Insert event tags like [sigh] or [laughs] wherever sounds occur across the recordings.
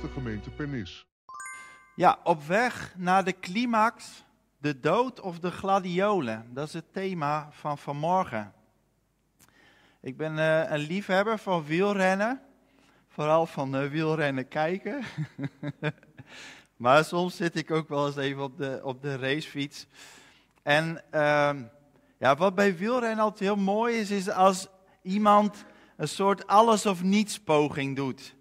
beste gemeente Pernis. Ja, op weg naar de climax, de dood of de gladiolen. Dat is het thema van vanmorgen. Ik ben eh, een liefhebber van wielrennen. Vooral van uh, wielrennen kijken. [laughs] maar soms zit ik ook wel eens even op de, op de racefiets. En ehm, ja, wat bij wielrennen altijd heel mooi is, is als iemand een soort alles of niets poging doet.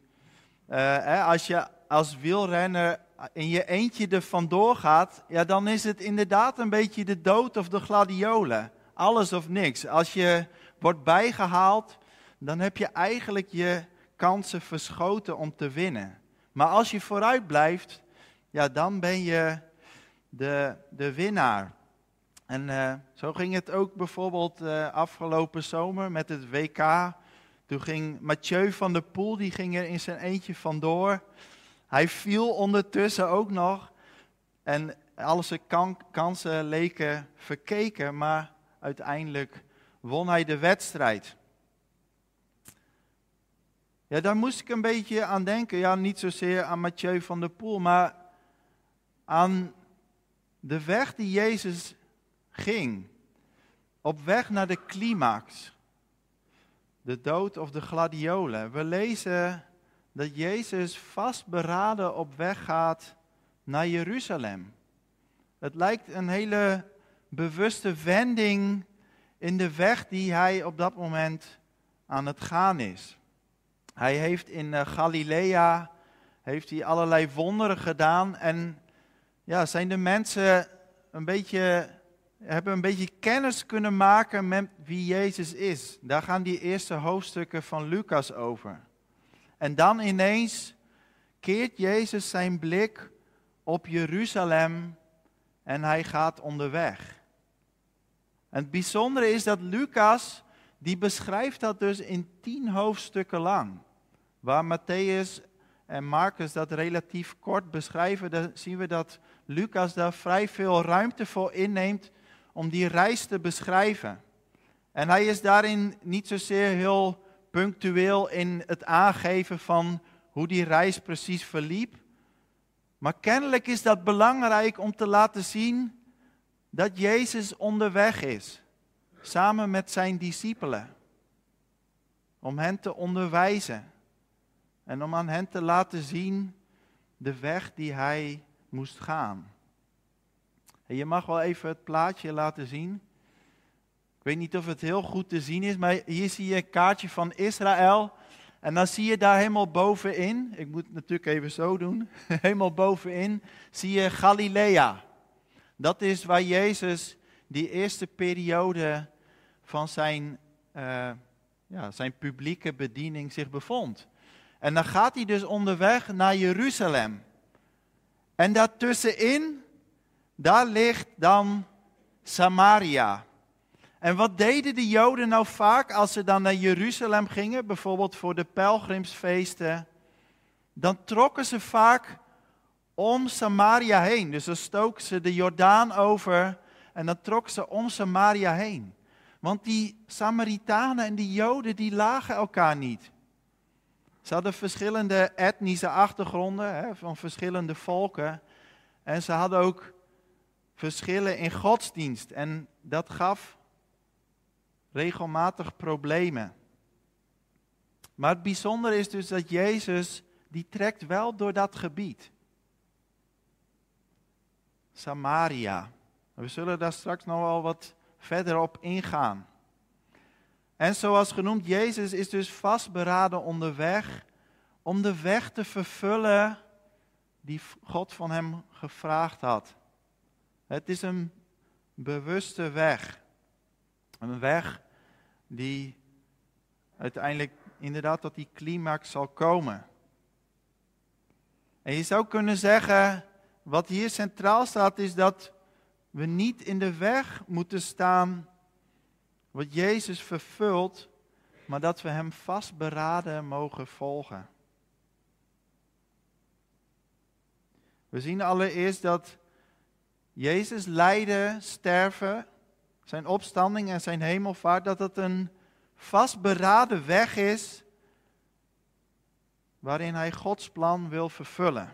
Uh, hè, als je als wielrenner in je eentje er vandoor gaat, ja, dan is het inderdaad een beetje de dood of de gladiolen. Alles of niks. Als je wordt bijgehaald, dan heb je eigenlijk je kansen verschoten om te winnen. Maar als je vooruit blijft, ja, dan ben je de, de winnaar. En uh, zo ging het ook bijvoorbeeld uh, afgelopen zomer met het WK. Toen ging Mathieu van der Poel, die ging er in zijn eentje vandoor. Hij viel ondertussen ook nog. En alle kansen leken verkeken, maar uiteindelijk won hij de wedstrijd. Ja, daar moest ik een beetje aan denken. Ja, niet zozeer aan Mathieu van der Poel, maar aan de weg die Jezus ging. Op weg naar de climax. De dood of de gladiolen. We lezen dat Jezus vastberaden op weg gaat naar Jeruzalem. Het lijkt een hele bewuste wending in de weg die hij op dat moment aan het gaan is. Hij heeft in eh, Galilea heeft hij allerlei wonderen gedaan en ja, zijn de mensen een beetje hebben een beetje kennis kunnen maken met wie Jezus is. Daar gaan die eerste hoofdstukken van Lucas over. En dan ineens keert Jezus zijn blik op Jeruzalem en hij gaat onderweg. En het bijzondere is dat Lucas, die beschrijft dat dus in tien hoofdstukken lang. Waar Matthäus en Marcus dat relatief kort beschrijven, dan zien we dat Lucas daar vrij veel ruimte voor inneemt om die reis te beschrijven. En hij is daarin niet zozeer heel punctueel in het aangeven van hoe die reis precies verliep. Maar kennelijk is dat belangrijk om te laten zien dat Jezus onderweg is, samen met zijn discipelen. Om hen te onderwijzen en om aan hen te laten zien de weg die hij moest gaan. En je mag wel even het plaatje laten zien. Ik weet niet of het heel goed te zien is, maar hier zie je een kaartje van Israël. En dan zie je daar helemaal bovenin, ik moet het natuurlijk even zo doen, [laughs] helemaal bovenin zie je Galilea. Dat is waar Jezus die eerste periode van zijn, uh, ja, zijn publieke bediening zich bevond. En dan gaat hij dus onderweg naar Jeruzalem. En daartussenin, daar ligt dan Samaria. En wat deden de Joden nou vaak als ze dan naar Jeruzalem gingen, bijvoorbeeld voor de pelgrimsfeesten? Dan trokken ze vaak om Samaria heen. Dus dan stoken ze de Jordaan over en dan trokken ze om Samaria heen. Want die Samaritanen en die Joden, die lagen elkaar niet. Ze hadden verschillende etnische achtergronden hè, van verschillende volken. En ze hadden ook verschillen in godsdienst. En dat gaf regelmatig problemen. Maar het bijzondere is dus dat Jezus, die trekt wel door dat gebied. Samaria. We zullen daar straks nog wel wat verder op ingaan. En zoals genoemd, Jezus is dus vastberaden onderweg om de weg te vervullen die God van hem gevraagd had. Het is een bewuste weg. Een weg die uiteindelijk inderdaad tot die climax zal komen. En je zou kunnen zeggen, wat hier centraal staat, is dat we niet in de weg moeten staan wat Jezus vervult, maar dat we Hem vastberaden mogen volgen. We zien allereerst dat Jezus lijden, sterven, zijn opstanding en zijn hemelvaart, dat het een vastberaden weg is waarin hij Gods plan wil vervullen.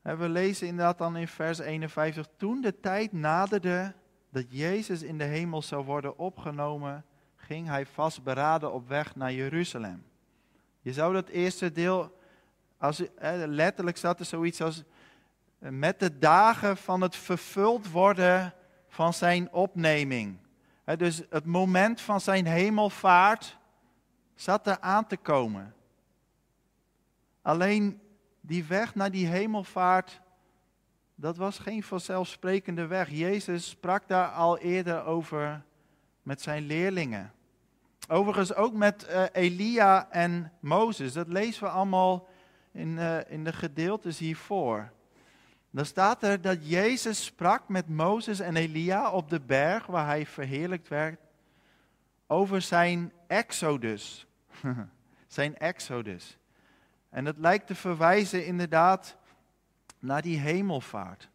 We lezen inderdaad dan in vers 51, toen de tijd naderde dat Jezus in de hemel zou worden opgenomen, ging hij vastberaden op weg naar Jeruzalem. Je zou dat eerste deel, als, letterlijk staat er zoiets als met de dagen van het vervuld worden van zijn opneming. Dus het moment van zijn hemelvaart zat er aan te komen. Alleen die weg naar die hemelvaart, dat was geen vanzelfsprekende weg. Jezus sprak daar al eerder over met zijn leerlingen. Overigens ook met uh, Elia en Mozes. Dat lezen we allemaal in, uh, in de gedeeltes hiervoor. Dan staat er dat Jezus sprak met Mozes en Elia op de berg waar hij verheerlijkt werd over zijn exodus. [laughs] zijn exodus. En dat lijkt te verwijzen inderdaad naar die hemelvaart.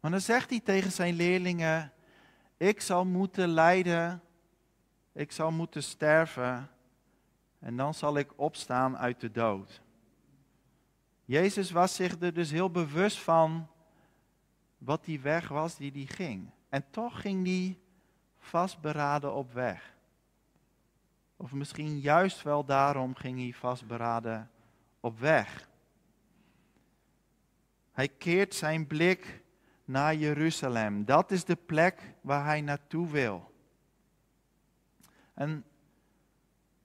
Maar dan zegt hij tegen zijn leerlingen: Ik zal moeten lijden, ik zal moeten sterven en dan zal ik opstaan uit de dood. Jezus was zich er dus heel bewust van wat die weg was die hij ging. En toch ging hij vastberaden op weg. Of misschien juist wel daarom ging hij vastberaden op weg. Hij keert zijn blik naar Jeruzalem. Dat is de plek waar hij naartoe wil. En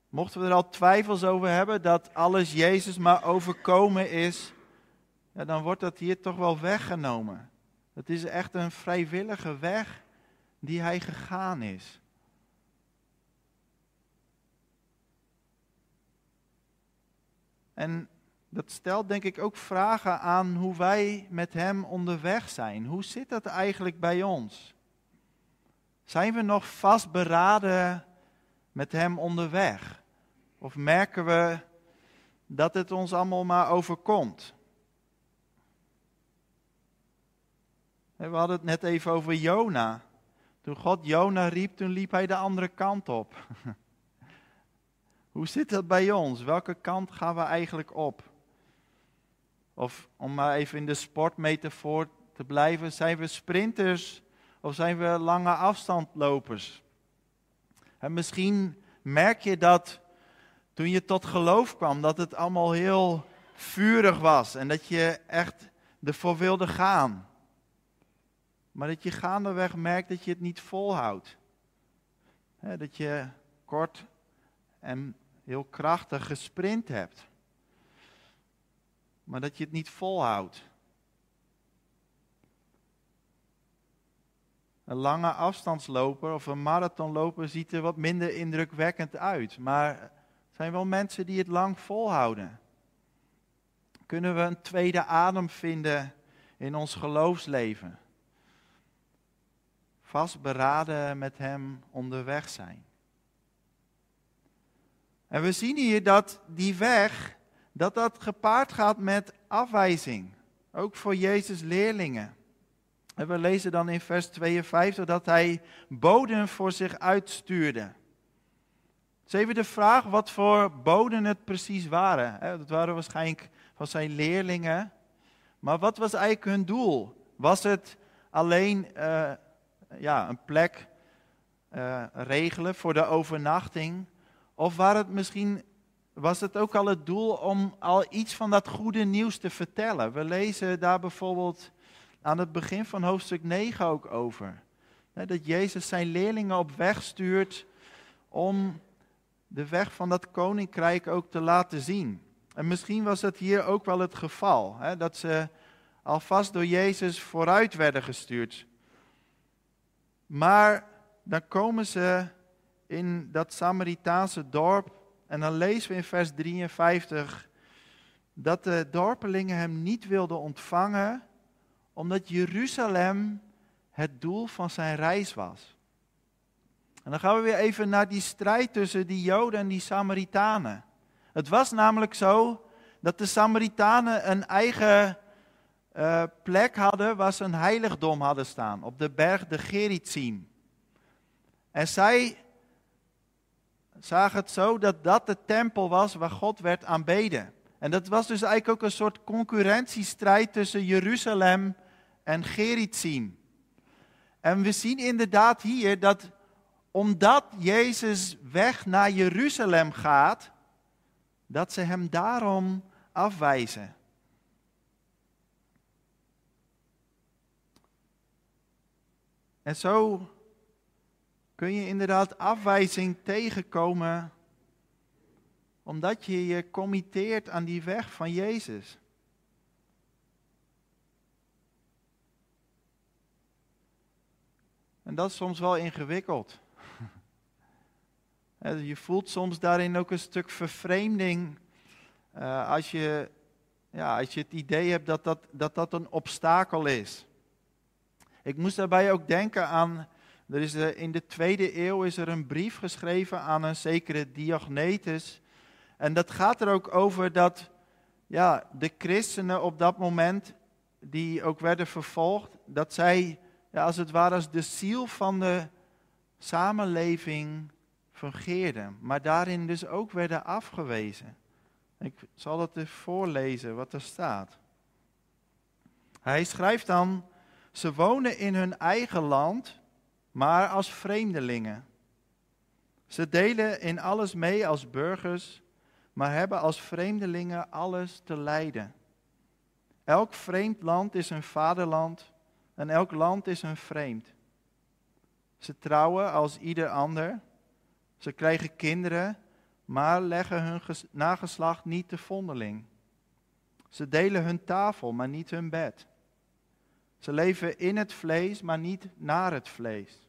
mochten we er al twijfels over hebben dat alles Jezus maar overkomen is, ja, dan wordt dat hier toch wel weggenomen. Het is echt een vrijwillige weg die hij gegaan is. En dat stelt denk ik ook vragen aan hoe wij met Hem onderweg zijn. Hoe zit dat eigenlijk bij ons? Zijn we nog vastberaden met Hem onderweg? Of merken we dat het ons allemaal maar overkomt? We hadden het net even over Jona. Toen God Jona riep, toen liep hij de andere kant op. [laughs] Hoe zit dat bij ons? Welke kant gaan we eigenlijk op? Of om maar even in de sportmetafoor te blijven, zijn we sprinters of zijn we lange afstandlopers? En misschien merk je dat toen je tot geloof kwam, dat het allemaal heel vurig was en dat je echt ervoor wilde gaan. Maar dat je gaandeweg merkt dat je het niet volhoudt. dat je kort en heel krachtig gesprint hebt. Maar dat je het niet volhoudt. Een lange afstandsloper of een marathonloper ziet er wat minder indrukwekkend uit. Maar er zijn wel mensen die het lang volhouden. Kunnen we een tweede adem vinden in ons geloofsleven? Vastberaden met Hem onderweg zijn. En we zien hier dat die weg, dat dat gepaard gaat met afwijzing. Ook voor Jezus' leerlingen. En we lezen dan in vers 52 dat hij boden voor zich uitstuurde. Het even de vraag wat voor boden het precies waren. Dat waren waarschijnlijk van zijn leerlingen. Maar wat was eigenlijk hun doel? Was het alleen uh, ja, een plek uh, regelen voor de overnachting? Of was het misschien, was het ook al het doel om al iets van dat goede nieuws te vertellen? We lezen daar bijvoorbeeld aan het begin van hoofdstuk 9 ook over. Dat Jezus zijn leerlingen op weg stuurt om de weg van dat koninkrijk ook te laten zien. En misschien was dat hier ook wel het geval, hè, dat ze alvast door Jezus vooruit werden gestuurd. Maar dan komen ze in dat Samaritaanse dorp. En dan lezen we in vers 53 dat de dorpelingen hem niet wilden ontvangen, omdat Jeruzalem het doel van zijn reis was. En dan gaan we weer even naar die strijd tussen die Joden en die Samaritanen. Het was namelijk zo dat de Samaritanen een eigen uh, plek hadden waar ze een heiligdom hadden staan, op de berg de Gerizim. En zij zagen het zo dat dat de tempel was waar God werd aanbeden. En dat was dus eigenlijk ook een soort concurrentiestrijd tussen Jeruzalem en Gerizim. En we zien inderdaad hier dat omdat Jezus weg naar Jeruzalem gaat, dat ze hem daarom afwijzen. En zo kun je inderdaad afwijzing tegenkomen omdat je je committeert aan die weg van Jezus. En dat is soms wel ingewikkeld. [laughs] Je voelt soms daarin ook een stuk vervreemding. Uh, als, je, ja, als je het idee hebt dat dat, dat dat een obstakel is. Ik moest daarbij ook denken aan. Er is in de tweede eeuw is er een brief geschreven aan een zekere Diognetus. En dat gaat er ook over dat ja, de christenen op dat moment, die ook werden vervolgd, dat zij ja, als het ware als de ziel van de samenleving fungeerden, maar daarin dus ook werden afgewezen. Ik zal het even voorlezen wat er staat. Hij schrijft dan, ze wonen in hun eigen land, maar als vreemdelingen. Ze delen in alles mee als burgers, maar hebben als vreemdelingen alles te lijden. Elk vreemd land is een vaderland en elk land is hun vreemd. Ze trouwen als ieder ander. Ze krijgen kinderen, maar leggen hun nageslacht niet te vondeling. Ze delen hun tafel, maar niet hun bed. Ze leven in het vlees, maar niet naar het vlees.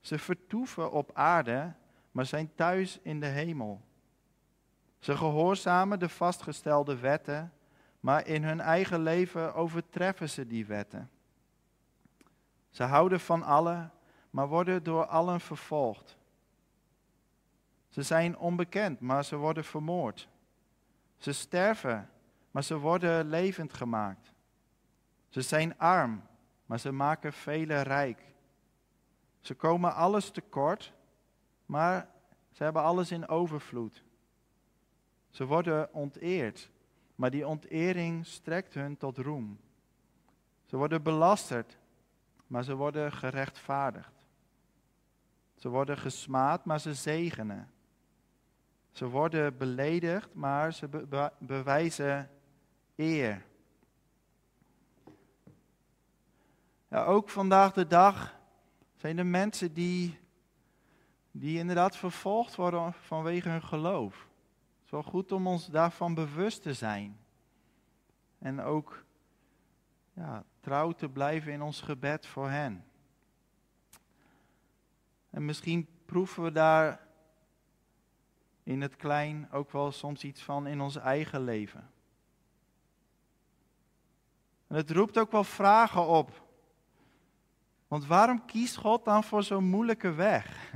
Ze vertoeven op aarde, maar zijn thuis in de hemel. Ze gehoorzamen de vastgestelde wetten, maar in hun eigen leven overtreffen ze die wetten. Ze houden van allen, maar worden door allen vervolgd. Ze zijn onbekend, maar ze worden vermoord. Ze sterven, maar ze worden levend gemaakt. Ze zijn arm, maar ze maken velen rijk. Ze komen alles tekort, maar ze hebben alles in overvloed. Ze worden onteerd, maar die ontering strekt hun tot roem. Ze worden belasterd, maar ze worden gerechtvaardigd. Ze worden gesmaad, maar ze zegenen. Ze worden beledigd, maar ze bewijzen eer. Ja, ook vandaag de dag zijn er mensen die, die inderdaad vervolgd worden vanwege hun geloof. Het is wel goed om ons daarvan bewust te zijn. En ook ja, trouw te blijven in ons gebed voor hen. En misschien proeven we daar in het klein ook wel soms iets van in ons eigen leven. En het roept ook wel vragen op. Want waarom kiest God dan voor zo'n moeilijke weg?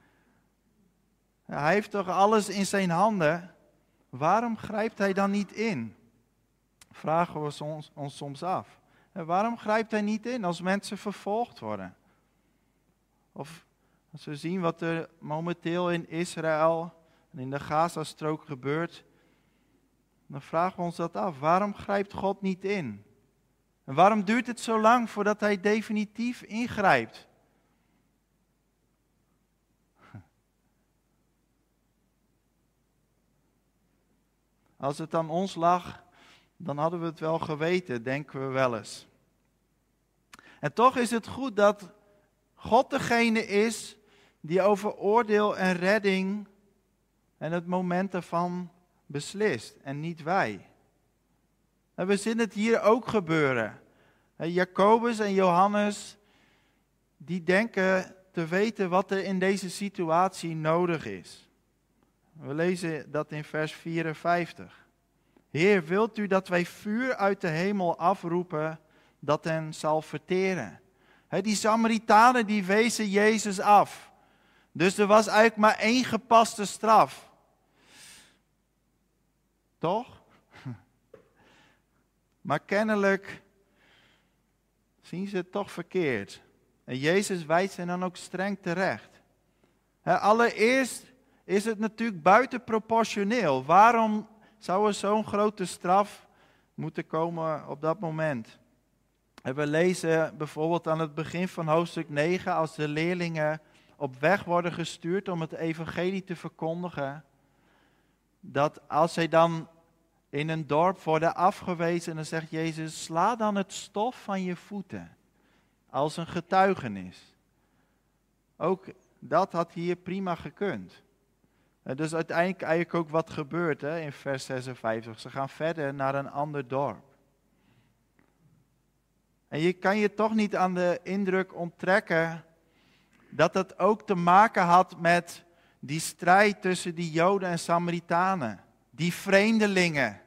[laughs] Hij heeft toch alles in zijn handen? Waarom grijpt hij dan niet in? Vragen we ons, ons soms af. En waarom grijpt hij niet in als mensen vervolgd worden? Of als we zien wat er momenteel in Israël en in de Gazastrook gebeurt, dan vragen we ons dat af. Waarom grijpt God niet in? En waarom duurt het zo lang voordat hij definitief ingrijpt? [laughs] Als het aan ons lag, dan hadden we het wel geweten, denken we wel eens. En toch is het goed dat God degene is die over oordeel en redding en het moment ervan beslist en niet wij. En we zien het hier ook gebeuren. Jacobus en Johannes, die denken te weten wat er in deze situatie nodig is. We lezen dat in vers 54. Heer, wilt u dat wij vuur uit de hemel afroepen dat hen zal verteren? die Samaritanen die wezen Jezus af. Dus er was eigenlijk maar één gepaste straf. Toch? Maar kennelijk zien ze het toch verkeerd. En Jezus wijst hen dan ook streng terecht. allereerst is het natuurlijk buitenproportioneel. Waarom zou er zo'n grote straf moeten komen op dat moment? En we lezen bijvoorbeeld aan het begin van hoofdstuk 9, als de leerlingen op weg worden gestuurd om het evangelie te verkondigen, dat als zij dan in een dorp worden afgewezen, dan zegt Jezus, sla dan het stof van je voeten als een getuigenis. Ook dat had hier prima gekund. Dus uiteindelijk eigenlijk ook wat gebeurt hè, in vers 56. Ze gaan verder naar een ander dorp. En je kan je toch niet aan de indruk onttrekken dat dat ook te maken had met die strijd tussen die Joden en Samaritanen. Die vreemdelingen.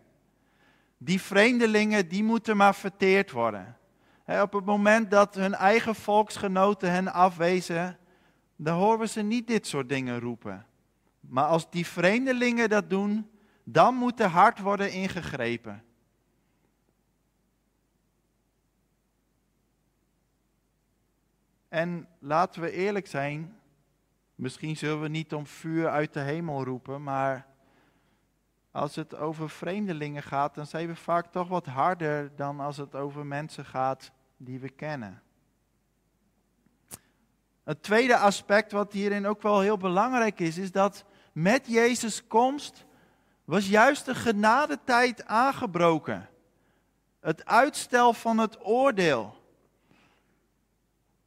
Die vreemdelingen, die moeten maar verteerd worden. op het moment dat hun eigen volksgenoten hen afwezen, dan horen ze niet dit soort dingen roepen. Maar als die vreemdelingen dat doen, dan moet er hard worden ingegrepen. En laten we eerlijk zijn, misschien zullen we niet om vuur uit de hemel roepen, maar als het over vreemdelingen gaat, dan zijn we vaak toch wat harder dan als het over mensen gaat die we kennen. Het tweede aspect wat hierin ook wel heel belangrijk is, is dat met Jezus' komst was juist de genadetijd aangebroken. Het uitstel van het oordeel.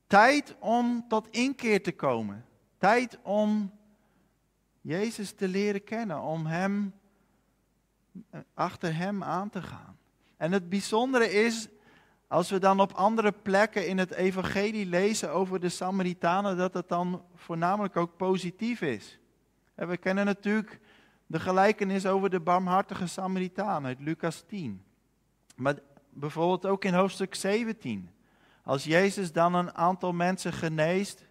Tijd om tot inkeer te komen. Tijd om Jezus te leren kennen, om hem, achter Hem aan te gaan. En het bijzondere is, als we dan op andere plekken in het Evangelie lezen over de Samaritanen, dat het dan voornamelijk ook positief is. we kennen natuurlijk de gelijkenis over de barmhartige Samaritaan uit Lucas 10. Maar bijvoorbeeld ook in hoofdstuk 17. Als Jezus dan een aantal mensen geneest,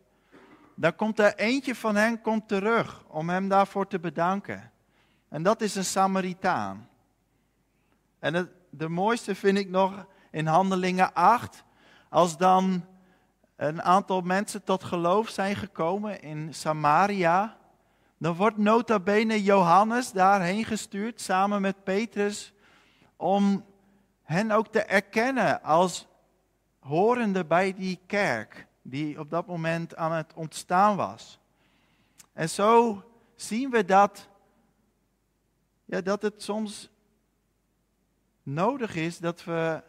dan komt er eentje van hen komt terug om hem daarvoor te bedanken. En dat is een Samaritaan. En het, de mooiste vind ik nog in Handelingen 8, als dan een aantal mensen tot geloof zijn gekomen in Samaria, dan wordt nota bene Johannes daarheen gestuurd samen met Petrus om hen ook te erkennen als horende bij die kerk die op dat moment aan het ontstaan was. En zo zien we dat, ja, dat het soms nodig is dat we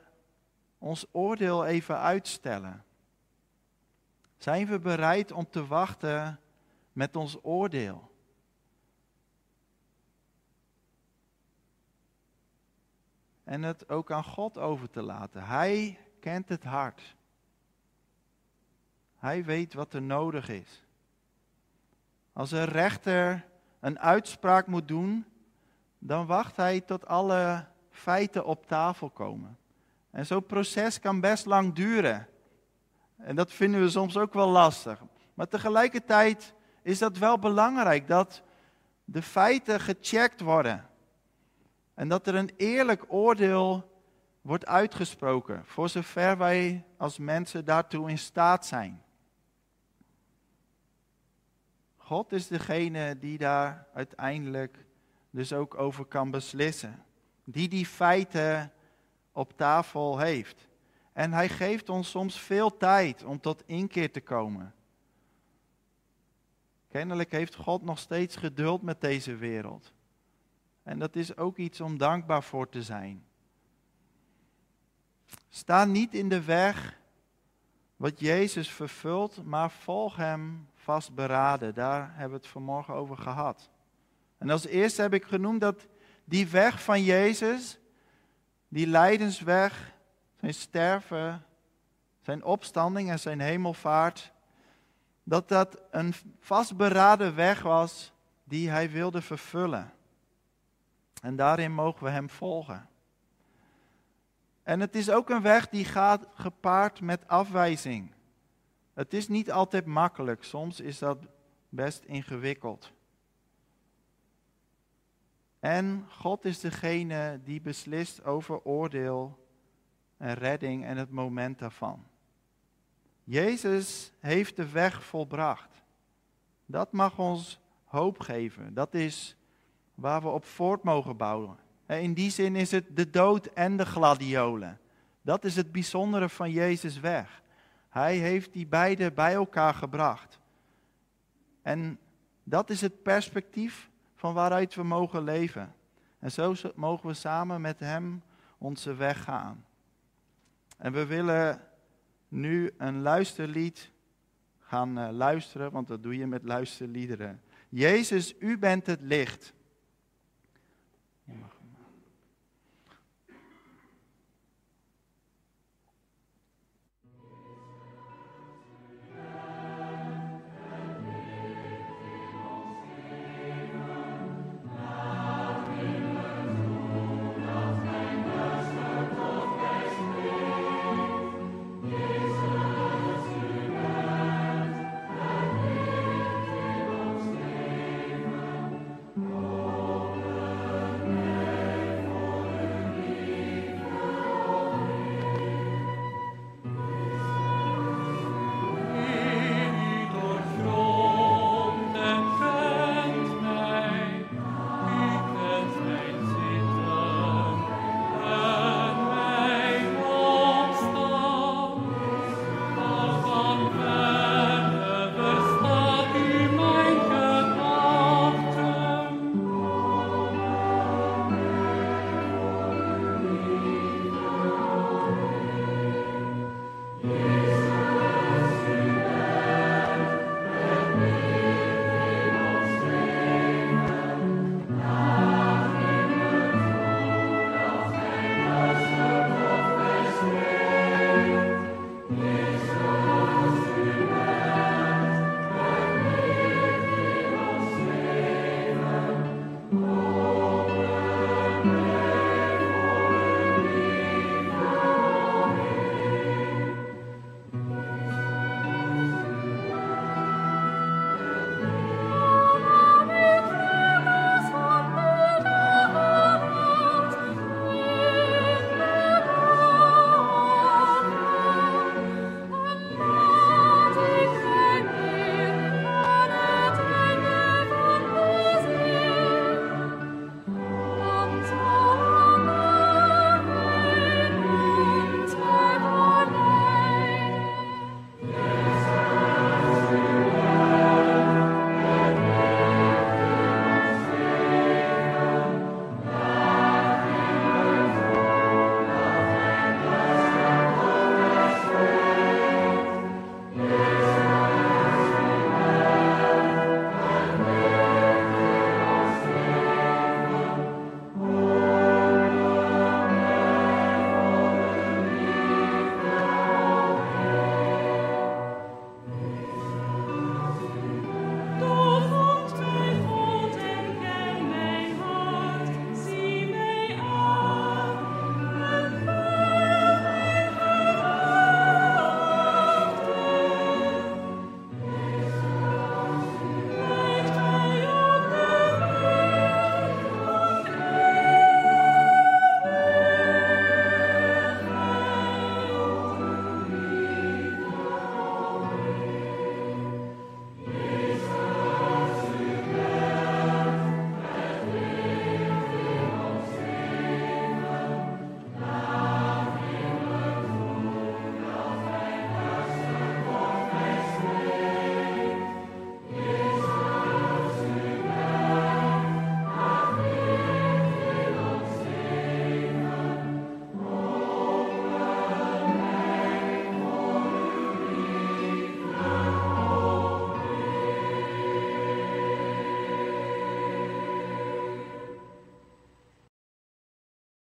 ons oordeel even uitstellen. Zijn we bereid om te wachten met ons oordeel? En het ook aan God over te laten. Hij kent het hart. Hij weet wat er nodig is. Als een rechter een uitspraak moet doen, dan wacht hij tot alle feiten op tafel komen. En zo'n proces kan best lang duren. En dat vinden we soms ook wel lastig. Maar tegelijkertijd is dat wel belangrijk dat de feiten gecheckt worden. En dat er een eerlijk oordeel wordt uitgesproken, voor zover wij als mensen daartoe in staat zijn. God is degene die daar uiteindelijk dus ook over kan beslissen. Die die feiten op tafel heeft. En hij geeft ons soms veel tijd om tot inkeer te komen. Kennelijk heeft God nog steeds geduld met deze wereld. En dat is ook iets om dankbaar voor te zijn. Sta niet in de weg wat Jezus vervult, maar volg Hem vastberaden. Daar hebben we het vanmorgen over gehad. En als eerste heb ik genoemd dat die weg van Jezus, die lijdensweg, zijn sterven, zijn opstanding en zijn hemelvaart, dat dat een vastberaden weg was die hij wilde vervullen. En daarin mogen we hem volgen. En het is ook een weg die gaat gepaard met afwijzing. Het is niet altijd makkelijk, soms is dat best ingewikkeld. En God is degene die beslist over oordeel en redding en het moment daarvan. Jezus heeft de weg volbracht. Dat mag ons hoop geven. Dat is waar we op voort mogen bouwen. In die zin is het de dood en de gladiolen. Dat is het bijzondere van Jezus weg. Hij heeft die beide bij elkaar gebracht. En dat is het perspectief van waaruit we mogen leven. En zo mogen we samen met Hem onze weg gaan. En we willen nu een luisterlied gaan eh, luisteren, want dat doe je met luisterliederen. Jezus, u bent het licht.